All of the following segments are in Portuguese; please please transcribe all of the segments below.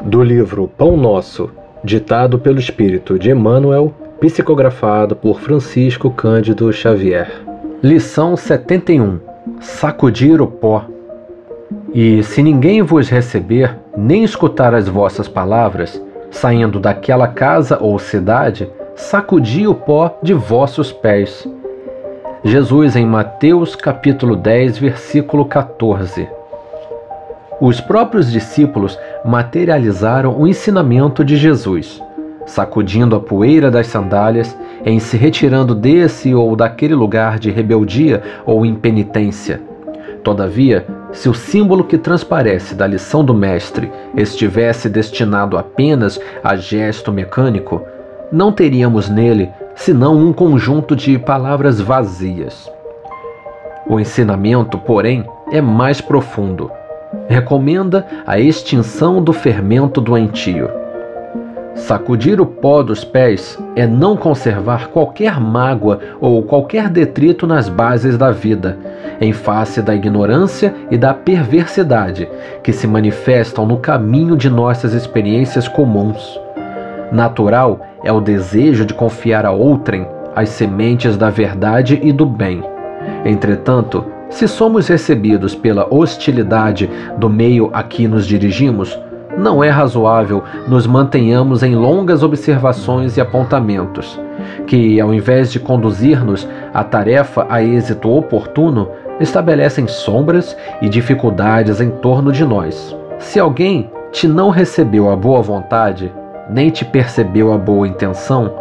Do livro Pão Nosso, ditado pelo espírito de Emmanuel, psicografado por Francisco Cândido Xavier. Lição 71: Sacudir o pó. E se ninguém vos receber, nem escutar as vossas palavras, saindo daquela casa ou cidade, sacudi o pó de vossos pés. Jesus em Mateus capítulo 10, versículo 14. Os próprios discípulos materializaram o ensinamento de Jesus, sacudindo a poeira das sandálias, em se retirando desse ou daquele lugar de rebeldia ou impenitência. Todavia, se o símbolo que transparece da lição do Mestre estivesse destinado apenas a gesto mecânico, não teríamos nele senão um conjunto de palavras vazias. O ensinamento, porém, é mais profundo recomenda a extinção do fermento doentio. Sacudir o pó dos pés é não conservar qualquer mágoa ou qualquer detrito nas bases da vida, em face da ignorância e da perversidade que se manifestam no caminho de nossas experiências comuns. Natural é o desejo de confiar a outrem as sementes da verdade e do bem. Entretanto, se somos recebidos pela hostilidade do meio a que nos dirigimos, não é razoável nos mantenhamos em longas observações e apontamentos, que, ao invés de conduzir-nos à tarefa a êxito oportuno, estabelecem sombras e dificuldades em torno de nós. Se alguém te não recebeu a boa vontade, nem te percebeu a boa intenção,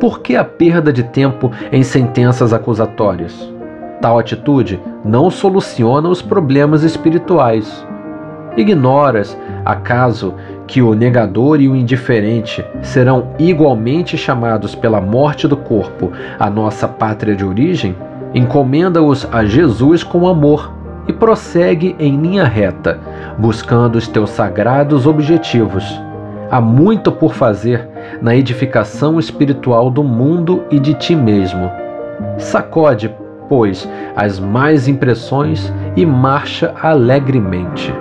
por que a perda de tempo em sentenças acusatórias? Tal atitude não soluciona os problemas espirituais. Ignoras, acaso, que o negador e o indiferente serão igualmente chamados pela morte do corpo à nossa pátria de origem? Encomenda-os a Jesus com amor e prossegue em linha reta, buscando os teus sagrados objetivos. Há muito por fazer na edificação espiritual do mundo e de ti mesmo. Sacode, pois, as mais impressões e marcha alegremente.